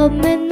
ah men